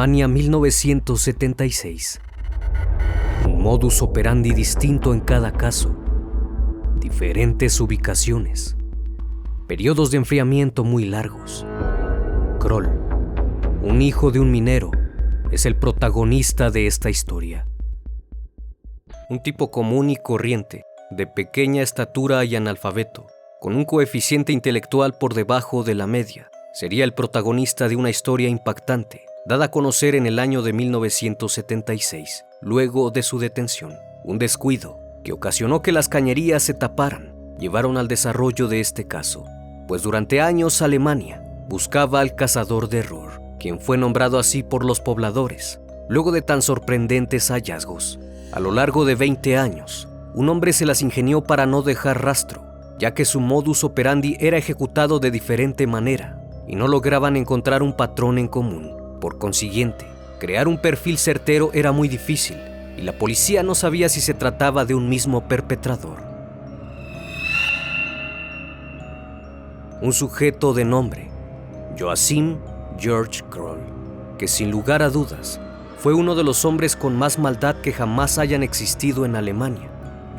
Alemania 1976. Un modus operandi distinto en cada caso. Diferentes ubicaciones. Periodos de enfriamiento muy largos. Kroll, un hijo de un minero, es el protagonista de esta historia. Un tipo común y corriente, de pequeña estatura y analfabeto, con un coeficiente intelectual por debajo de la media, sería el protagonista de una historia impactante dada a conocer en el año de 1976, luego de su detención. Un descuido que ocasionó que las cañerías se taparan llevaron al desarrollo de este caso, pues durante años Alemania buscaba al cazador de error, quien fue nombrado así por los pobladores, luego de tan sorprendentes hallazgos. A lo largo de 20 años, un hombre se las ingenió para no dejar rastro, ya que su modus operandi era ejecutado de diferente manera y no lograban encontrar un patrón en común. Por consiguiente, crear un perfil certero era muy difícil y la policía no sabía si se trataba de un mismo perpetrador. Un sujeto de nombre, Joachim George Kroll, que sin lugar a dudas fue uno de los hombres con más maldad que jamás hayan existido en Alemania.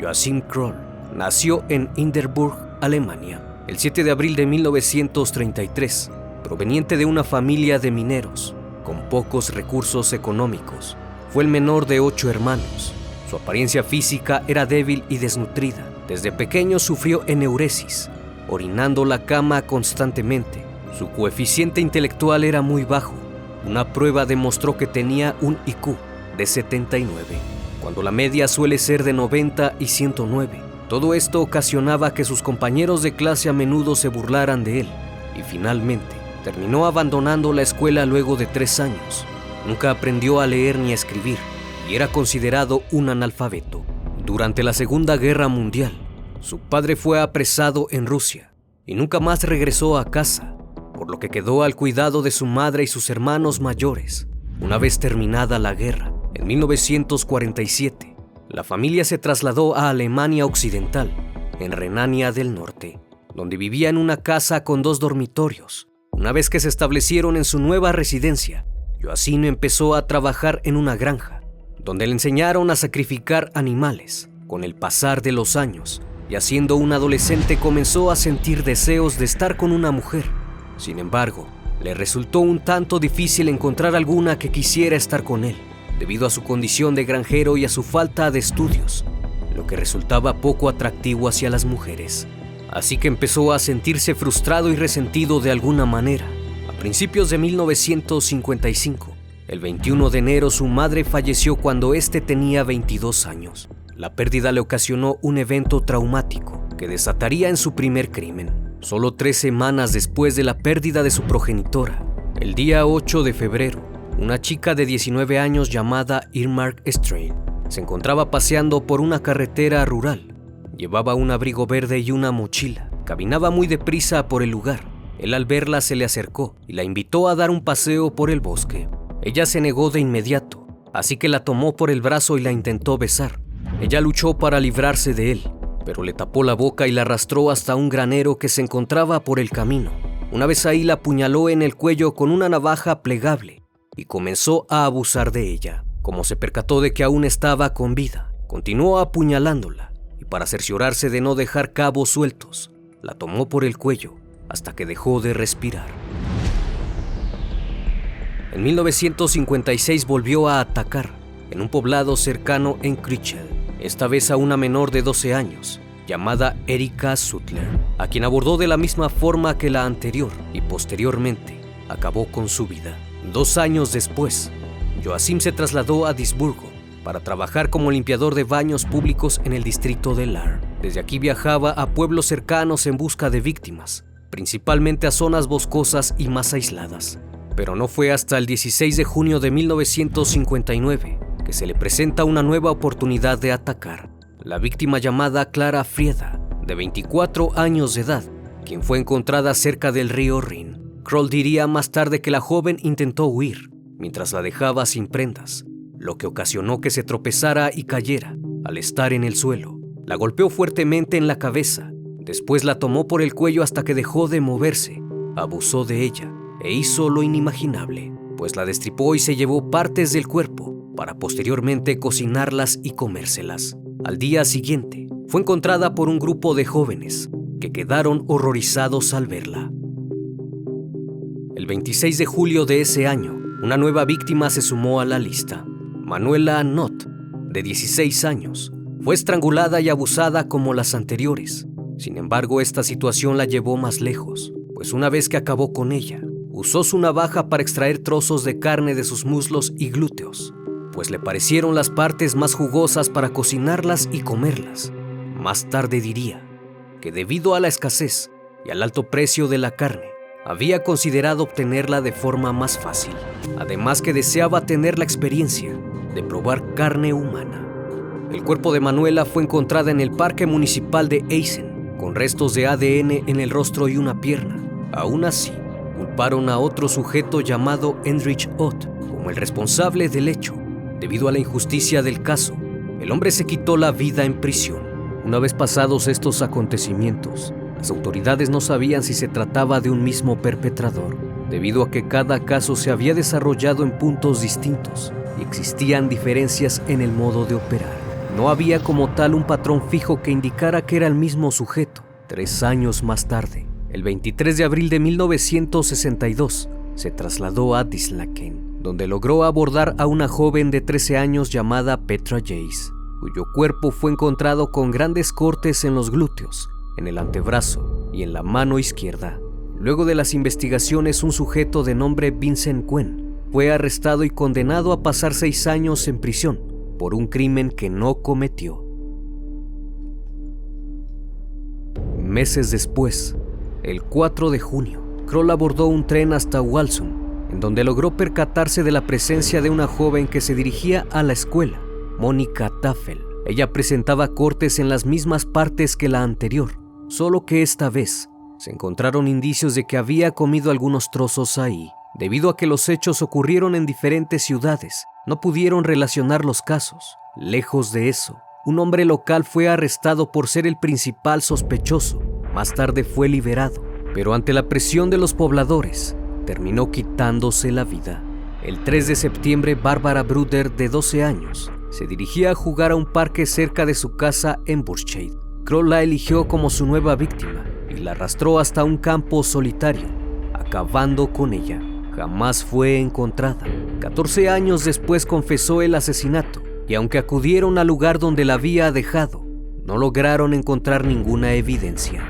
Joachim Kroll nació en Hinderburg, Alemania, el 7 de abril de 1933, proveniente de una familia de mineros con pocos recursos económicos. Fue el menor de ocho hermanos. Su apariencia física era débil y desnutrida. Desde pequeño sufrió eneuresis, orinando la cama constantemente. Su coeficiente intelectual era muy bajo. Una prueba demostró que tenía un IQ de 79, cuando la media suele ser de 90 y 109. Todo esto ocasionaba que sus compañeros de clase a menudo se burlaran de él y finalmente Terminó abandonando la escuela luego de tres años. Nunca aprendió a leer ni a escribir y era considerado un analfabeto. Durante la Segunda Guerra Mundial, su padre fue apresado en Rusia y nunca más regresó a casa, por lo que quedó al cuidado de su madre y sus hermanos mayores. Una vez terminada la guerra, en 1947, la familia se trasladó a Alemania Occidental, en Renania del Norte, donde vivía en una casa con dos dormitorios una vez que se establecieron en su nueva residencia, Joacino empezó a trabajar en una granja, donde le enseñaron a sacrificar animales. Con el pasar de los años, y siendo un adolescente comenzó a sentir deseos de estar con una mujer. Sin embargo, le resultó un tanto difícil encontrar alguna que quisiera estar con él, debido a su condición de granjero y a su falta de estudios, lo que resultaba poco atractivo hacia las mujeres así que empezó a sentirse frustrado y resentido de alguna manera. A principios de 1955, el 21 de enero su madre falleció cuando éste tenía 22 años. La pérdida le ocasionó un evento traumático que desataría en su primer crimen. Solo tres semanas después de la pérdida de su progenitora, el día 8 de febrero, una chica de 19 años llamada Irmark Strain se encontraba paseando por una carretera rural Llevaba un abrigo verde y una mochila. Caminaba muy deprisa por el lugar. Él al verla se le acercó y la invitó a dar un paseo por el bosque. Ella se negó de inmediato, así que la tomó por el brazo y la intentó besar. Ella luchó para librarse de él, pero le tapó la boca y la arrastró hasta un granero que se encontraba por el camino. Una vez ahí la apuñaló en el cuello con una navaja plegable y comenzó a abusar de ella. Como se percató de que aún estaba con vida, continuó apuñalándola para cerciorarse de no dejar cabos sueltos, la tomó por el cuello hasta que dejó de respirar. En 1956 volvió a atacar en un poblado cercano en Krichel, esta vez a una menor de 12 años, llamada Erika Sutler, a quien abordó de la misma forma que la anterior y posteriormente acabó con su vida. Dos años después, Joachim se trasladó a Disburgo para trabajar como limpiador de baños públicos en el distrito de Lar. Desde aquí viajaba a pueblos cercanos en busca de víctimas, principalmente a zonas boscosas y más aisladas. Pero no fue hasta el 16 de junio de 1959 que se le presenta una nueva oportunidad de atacar. La víctima llamada Clara Frieda, de 24 años de edad, quien fue encontrada cerca del río Rin. Kroll diría más tarde que la joven intentó huir mientras la dejaba sin prendas, lo que ocasionó que se tropezara y cayera al estar en el suelo. La golpeó fuertemente en la cabeza, después la tomó por el cuello hasta que dejó de moverse, abusó de ella e hizo lo inimaginable, pues la destripó y se llevó partes del cuerpo para posteriormente cocinarlas y comérselas. Al día siguiente, fue encontrada por un grupo de jóvenes que quedaron horrorizados al verla. El 26 de julio de ese año, una nueva víctima se sumó a la lista. Manuela Not, de 16 años, fue estrangulada y abusada como las anteriores. Sin embargo, esta situación la llevó más lejos, pues una vez que acabó con ella, usó su navaja para extraer trozos de carne de sus muslos y glúteos, pues le parecieron las partes más jugosas para cocinarlas y comerlas. Más tarde diría que debido a la escasez y al alto precio de la carne, había considerado obtenerla de forma más fácil, además que deseaba tener la experiencia de probar carne humana. El cuerpo de Manuela fue encontrada en el Parque Municipal de Eisen, con restos de ADN en el rostro y una pierna. Aún así, culparon a otro sujeto llamado Enrich Ott como el responsable del hecho. Debido a la injusticia del caso, el hombre se quitó la vida en prisión. Una vez pasados estos acontecimientos, las autoridades no sabían si se trataba de un mismo perpetrador, debido a que cada caso se había desarrollado en puntos distintos existían diferencias en el modo de operar. No había como tal un patrón fijo que indicara que era el mismo sujeto. Tres años más tarde, el 23 de abril de 1962, se trasladó a Dislaken, donde logró abordar a una joven de 13 años llamada Petra Jace, cuyo cuerpo fue encontrado con grandes cortes en los glúteos en el antebrazo y en la mano izquierda. Luego de las investigaciones, un sujeto de nombre Vincent Quen fue arrestado y condenado a pasar seis años en prisión por un crimen que no cometió. Meses después, el 4 de junio, Kroll abordó un tren hasta Walsum, en donde logró percatarse de la presencia de una joven que se dirigía a la escuela, Mónica Taffel. Ella presentaba cortes en las mismas partes que la anterior, solo que esta vez se encontraron indicios de que había comido algunos trozos ahí. Debido a que los hechos ocurrieron en diferentes ciudades, no pudieron relacionar los casos. Lejos de eso, un hombre local fue arrestado por ser el principal sospechoso. Más tarde fue liberado, pero ante la presión de los pobladores, terminó quitándose la vida. El 3 de septiembre, Bárbara Bruder, de 12 años, se dirigía a jugar a un parque cerca de su casa en Burscheid. Kroll la eligió como su nueva víctima y la arrastró hasta un campo solitario, acabando con ella. Jamás fue encontrada. 14 años después confesó el asesinato y aunque acudieron al lugar donde la había dejado, no lograron encontrar ninguna evidencia.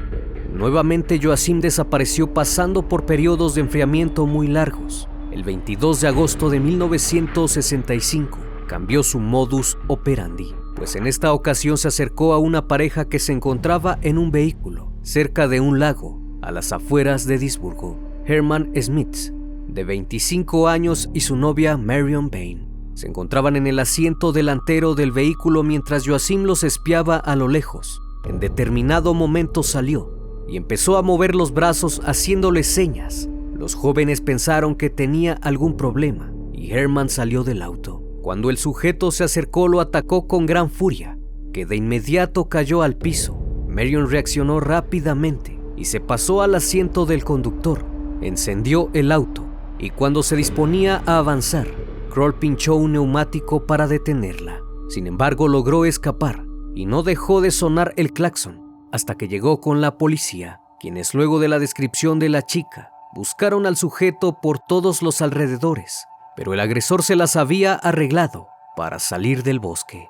Nuevamente Joacim desapareció pasando por periodos de enfriamiento muy largos. El 22 de agosto de 1965 cambió su modus operandi pues en esta ocasión se acercó a una pareja que se encontraba en un vehículo cerca de un lago a las afueras de Disburgo. Herman Smith, de 25 años, y su novia Marion Bain se encontraban en el asiento delantero del vehículo mientras Joacim los espiaba a lo lejos. En determinado momento salió y empezó a mover los brazos haciéndole señas. Los jóvenes pensaron que tenía algún problema y Herman salió del auto. Cuando el sujeto se acercó lo atacó con gran furia, que de inmediato cayó al piso. Marion reaccionó rápidamente y se pasó al asiento del conductor, encendió el auto y cuando se disponía a avanzar, Kroll pinchó un neumático para detenerla. Sin embargo, logró escapar y no dejó de sonar el claxon hasta que llegó con la policía, quienes luego de la descripción de la chica buscaron al sujeto por todos los alrededores pero el agresor se las había arreglado para salir del bosque.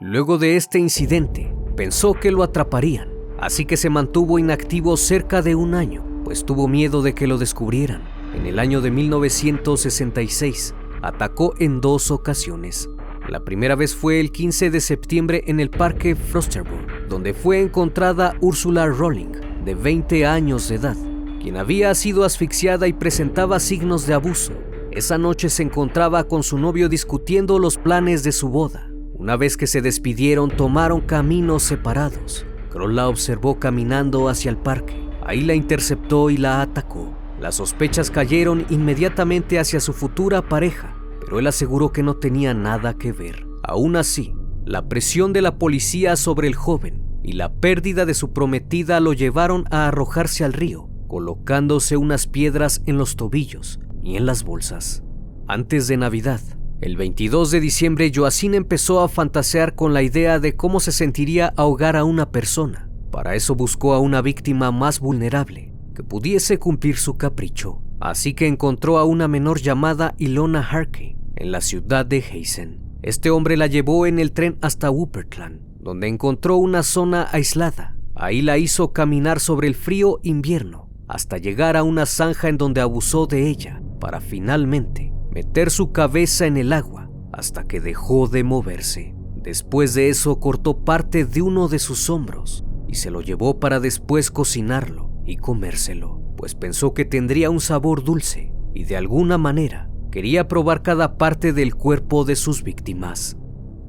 Luego de este incidente, pensó que lo atraparían, así que se mantuvo inactivo cerca de un año, pues tuvo miedo de que lo descubrieran. En el año de 1966, atacó en dos ocasiones. La primera vez fue el 15 de septiembre en el parque Frosterburg, donde fue encontrada Ursula Rolling, de 20 años de edad, quien había sido asfixiada y presentaba signos de abuso. Esa noche se encontraba con su novio discutiendo los planes de su boda. Una vez que se despidieron, tomaron caminos separados. Kroll la observó caminando hacia el parque. Ahí la interceptó y la atacó. Las sospechas cayeron inmediatamente hacia su futura pareja, pero él aseguró que no tenía nada que ver. Aún así, la presión de la policía sobre el joven y la pérdida de su prometida lo llevaron a arrojarse al río, colocándose unas piedras en los tobillos y en las bolsas. Antes de Navidad, el 22 de diciembre, Joacín empezó a fantasear con la idea de cómo se sentiría ahogar a una persona. Para eso buscó a una víctima más vulnerable, que pudiese cumplir su capricho. Así que encontró a una menor llamada Ilona Harkey en la ciudad de Heisen. Este hombre la llevó en el tren hasta Wuppertland, donde encontró una zona aislada. Ahí la hizo caminar sobre el frío invierno, hasta llegar a una zanja en donde abusó de ella, para finalmente meter su cabeza en el agua hasta que dejó de moverse. Después de eso cortó parte de uno de sus hombros y se lo llevó para después cocinarlo y comérselo, pues pensó que tendría un sabor dulce y de alguna manera quería probar cada parte del cuerpo de sus víctimas.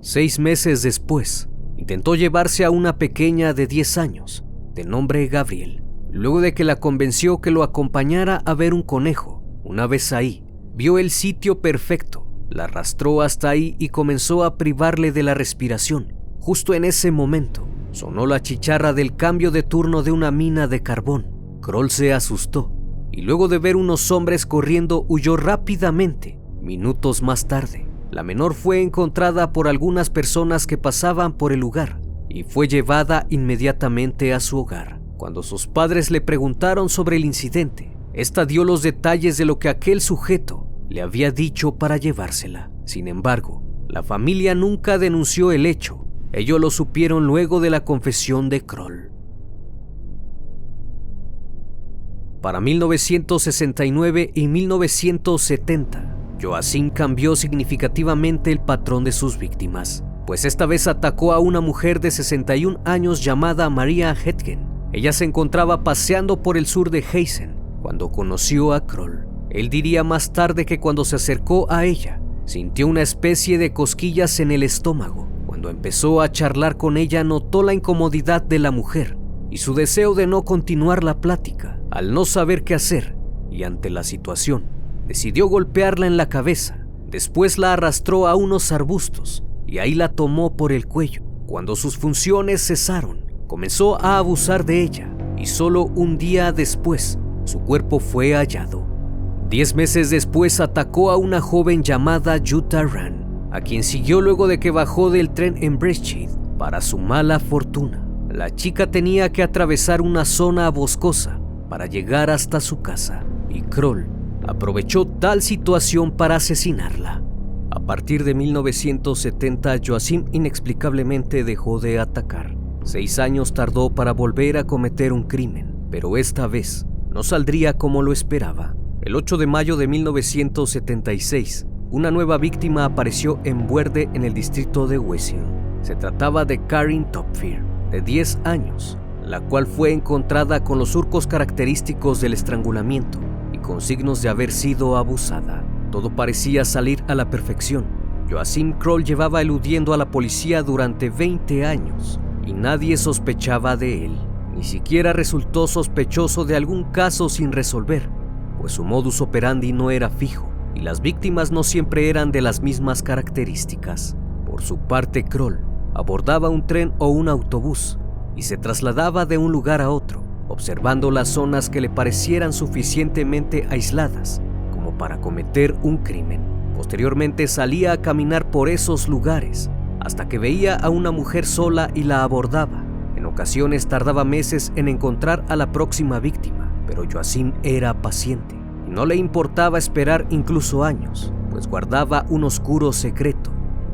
Seis meses después, intentó llevarse a una pequeña de 10 años, de nombre Gabriel, luego de que la convenció que lo acompañara a ver un conejo. Una vez ahí, Vio el sitio perfecto, la arrastró hasta ahí y comenzó a privarle de la respiración. Justo en ese momento, sonó la chicharra del cambio de turno de una mina de carbón. Kroll se asustó y luego de ver unos hombres corriendo huyó rápidamente. Minutos más tarde, la menor fue encontrada por algunas personas que pasaban por el lugar y fue llevada inmediatamente a su hogar. Cuando sus padres le preguntaron sobre el incidente, esta dio los detalles de lo que aquel sujeto le había dicho para llevársela. Sin embargo, la familia nunca denunció el hecho. Ellos lo supieron luego de la confesión de Kroll. Para 1969 y 1970, Joacim cambió significativamente el patrón de sus víctimas, pues esta vez atacó a una mujer de 61 años llamada María Hetgen. Ella se encontraba paseando por el sur de Heisen cuando conoció a Kroll. Él diría más tarde que cuando se acercó a ella, sintió una especie de cosquillas en el estómago. Cuando empezó a charlar con ella notó la incomodidad de la mujer y su deseo de no continuar la plática. Al no saber qué hacer y ante la situación, decidió golpearla en la cabeza. Después la arrastró a unos arbustos y ahí la tomó por el cuello. Cuando sus funciones cesaron, comenzó a abusar de ella y solo un día después su cuerpo fue hallado. Diez meses después atacó a una joven llamada Jutta Ran, a quien siguió luego de que bajó del tren en Breccia. Para su mala fortuna, la chica tenía que atravesar una zona boscosa para llegar hasta su casa, y Kroll aprovechó tal situación para asesinarla. A partir de 1970, Joachim inexplicablemente dejó de atacar. Seis años tardó para volver a cometer un crimen, pero esta vez no saldría como lo esperaba. El 8 de mayo de 1976, una nueva víctima apareció en Buerde en el distrito de Wesel. Se trataba de Karin Topfir, de 10 años, la cual fue encontrada con los surcos característicos del estrangulamiento y con signos de haber sido abusada. Todo parecía salir a la perfección. Joachim Kroll llevaba eludiendo a la policía durante 20 años y nadie sospechaba de él. Ni siquiera resultó sospechoso de algún caso sin resolver, pues su modus operandi no era fijo y las víctimas no siempre eran de las mismas características. Por su parte, Kroll abordaba un tren o un autobús y se trasladaba de un lugar a otro, observando las zonas que le parecieran suficientemente aisladas como para cometer un crimen. Posteriormente salía a caminar por esos lugares hasta que veía a una mujer sola y la abordaba en ocasiones tardaba meses en encontrar a la próxima víctima, pero Joacim era paciente y no le importaba esperar incluso años, pues guardaba un oscuro secreto,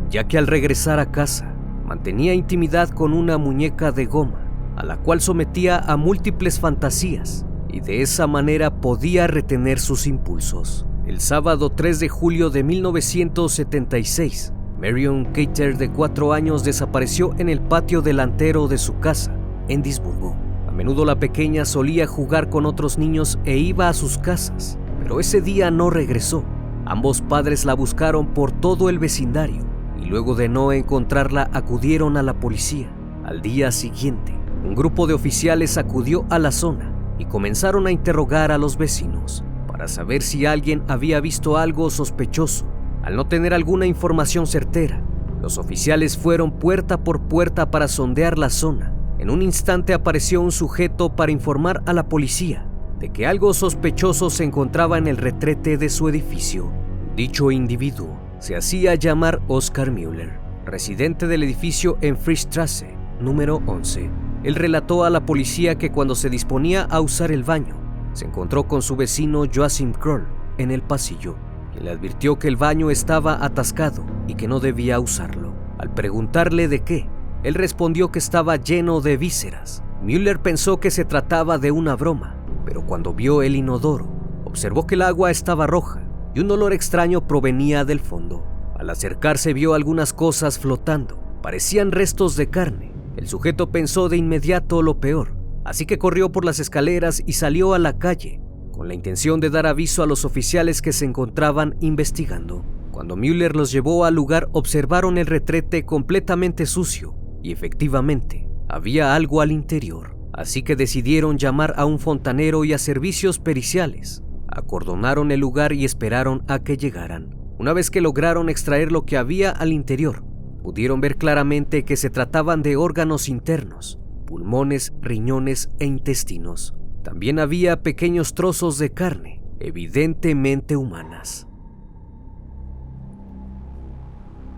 ya que al regresar a casa mantenía intimidad con una muñeca de goma, a la cual sometía a múltiples fantasías, y de esa manera podía retener sus impulsos. El sábado 3 de julio de 1976, Marion Cater, de cuatro años, desapareció en el patio delantero de su casa, en Disburgo. A menudo la pequeña solía jugar con otros niños e iba a sus casas, pero ese día no regresó. Ambos padres la buscaron por todo el vecindario y luego de no encontrarla acudieron a la policía. Al día siguiente, un grupo de oficiales acudió a la zona y comenzaron a interrogar a los vecinos para saber si alguien había visto algo sospechoso. Al no tener alguna información certera, los oficiales fueron puerta por puerta para sondear la zona. En un instante apareció un sujeto para informar a la policía de que algo sospechoso se encontraba en el retrete de su edificio. Dicho individuo se hacía llamar Oscar Müller, residente del edificio en Fristrasse, número 11. Él relató a la policía que cuando se disponía a usar el baño, se encontró con su vecino Joachim Kroll en el pasillo, quien le advirtió que el baño estaba atascado y que no debía usarlo. Al preguntarle de qué, él respondió que estaba lleno de vísceras. Müller pensó que se trataba de una broma, pero cuando vio el inodoro, observó que el agua estaba roja y un olor extraño provenía del fondo. Al acercarse vio algunas cosas flotando, parecían restos de carne. El sujeto pensó de inmediato lo peor, así que corrió por las escaleras y salió a la calle, con la intención de dar aviso a los oficiales que se encontraban investigando. Cuando Müller los llevó al lugar observaron el retrete completamente sucio y efectivamente había algo al interior, así que decidieron llamar a un fontanero y a servicios periciales. Acordonaron el lugar y esperaron a que llegaran. Una vez que lograron extraer lo que había al interior, pudieron ver claramente que se trataban de órganos internos, pulmones, riñones e intestinos. También había pequeños trozos de carne, evidentemente humanas.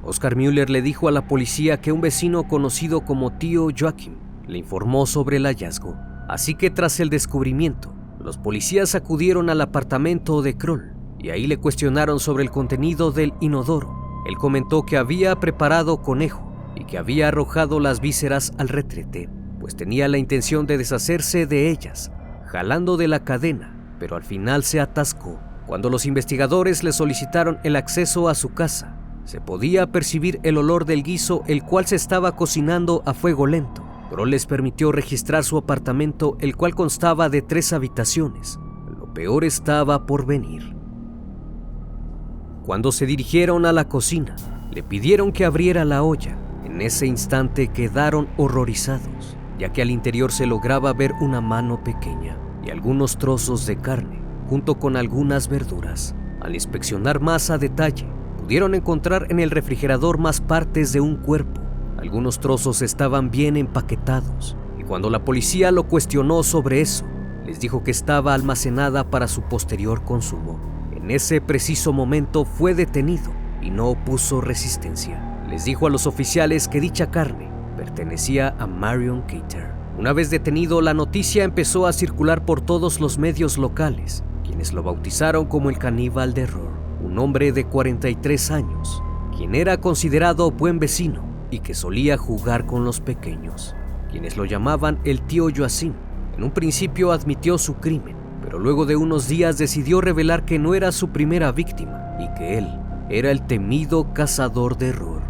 Oscar Müller le dijo a la policía que un vecino conocido como tío Joachim le informó sobre el hallazgo. Así que tras el descubrimiento, los policías acudieron al apartamento de Kroll y ahí le cuestionaron sobre el contenido del inodoro. Él comentó que había preparado conejo y que había arrojado las vísceras al retrete, pues tenía la intención de deshacerse de ellas, jalando de la cadena, pero al final se atascó. Cuando los investigadores le solicitaron el acceso a su casa, se podía percibir el olor del guiso el cual se estaba cocinando a fuego lento, pero les permitió registrar su apartamento el cual constaba de tres habitaciones. Lo peor estaba por venir. Cuando se dirigieron a la cocina, le pidieron que abriera la olla. En ese instante quedaron horrorizados, ya que al interior se lograba ver una mano pequeña y algunos trozos de carne, junto con algunas verduras. Al inspeccionar más a detalle, pudieron encontrar en el refrigerador más partes de un cuerpo. Algunos trozos estaban bien empaquetados y cuando la policía lo cuestionó sobre eso, les dijo que estaba almacenada para su posterior consumo. En ese preciso momento fue detenido y no opuso resistencia. Les dijo a los oficiales que dicha carne pertenecía a Marion Cater. Una vez detenido, la noticia empezó a circular por todos los medios locales, quienes lo bautizaron como el caníbal de error un hombre de 43 años, quien era considerado buen vecino y que solía jugar con los pequeños, quienes lo llamaban el tío Joacim. En un principio admitió su crimen, pero luego de unos días decidió revelar que no era su primera víctima y que él era el temido cazador de error.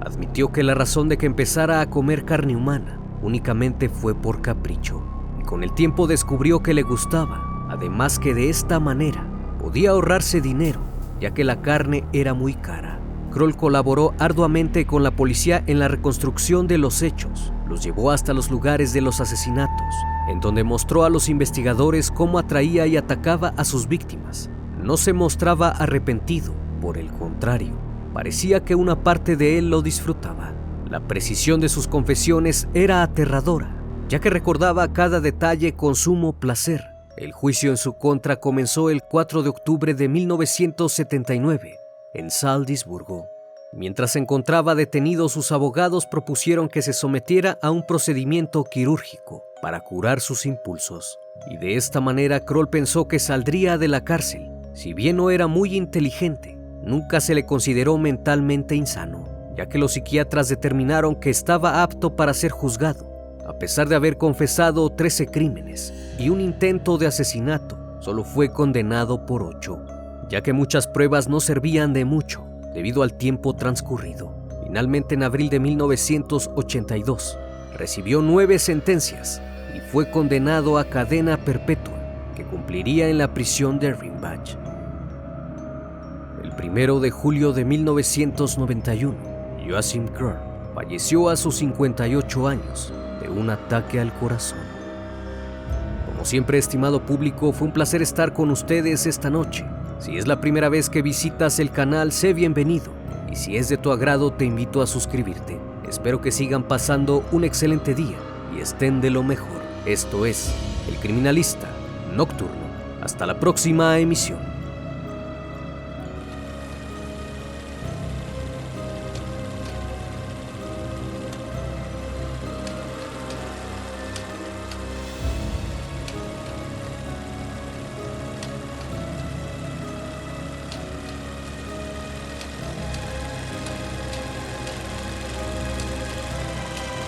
Admitió que la razón de que empezara a comer carne humana únicamente fue por capricho, y con el tiempo descubrió que le gustaba, además que de esta manera podía ahorrarse dinero ya que la carne era muy cara. Kroll colaboró arduamente con la policía en la reconstrucción de los hechos. Los llevó hasta los lugares de los asesinatos, en donde mostró a los investigadores cómo atraía y atacaba a sus víctimas. No se mostraba arrepentido, por el contrario, parecía que una parte de él lo disfrutaba. La precisión de sus confesiones era aterradora, ya que recordaba cada detalle con sumo placer. El juicio en su contra comenzó el 4 de octubre de 1979 en Saldisburgo. Mientras se encontraba detenido, sus abogados propusieron que se sometiera a un procedimiento quirúrgico para curar sus impulsos. Y de esta manera Kroll pensó que saldría de la cárcel. Si bien no era muy inteligente, nunca se le consideró mentalmente insano, ya que los psiquiatras determinaron que estaba apto para ser juzgado, a pesar de haber confesado 13 crímenes y un intento de asesinato, solo fue condenado por 8, ya que muchas pruebas no servían de mucho debido al tiempo transcurrido. Finalmente, en abril de 1982, recibió nueve sentencias y fue condenado a cadena perpetua que cumpliría en la prisión de Rimbach. El primero de julio de 1991, Joachim Kroll falleció a sus 58 años de un ataque al corazón. Como siempre, estimado público, fue un placer estar con ustedes esta noche. Si es la primera vez que visitas el canal, sé bienvenido. Y si es de tu agrado, te invito a suscribirte. Espero que sigan pasando un excelente día y estén de lo mejor. Esto es El Criminalista Nocturno. Hasta la próxima emisión.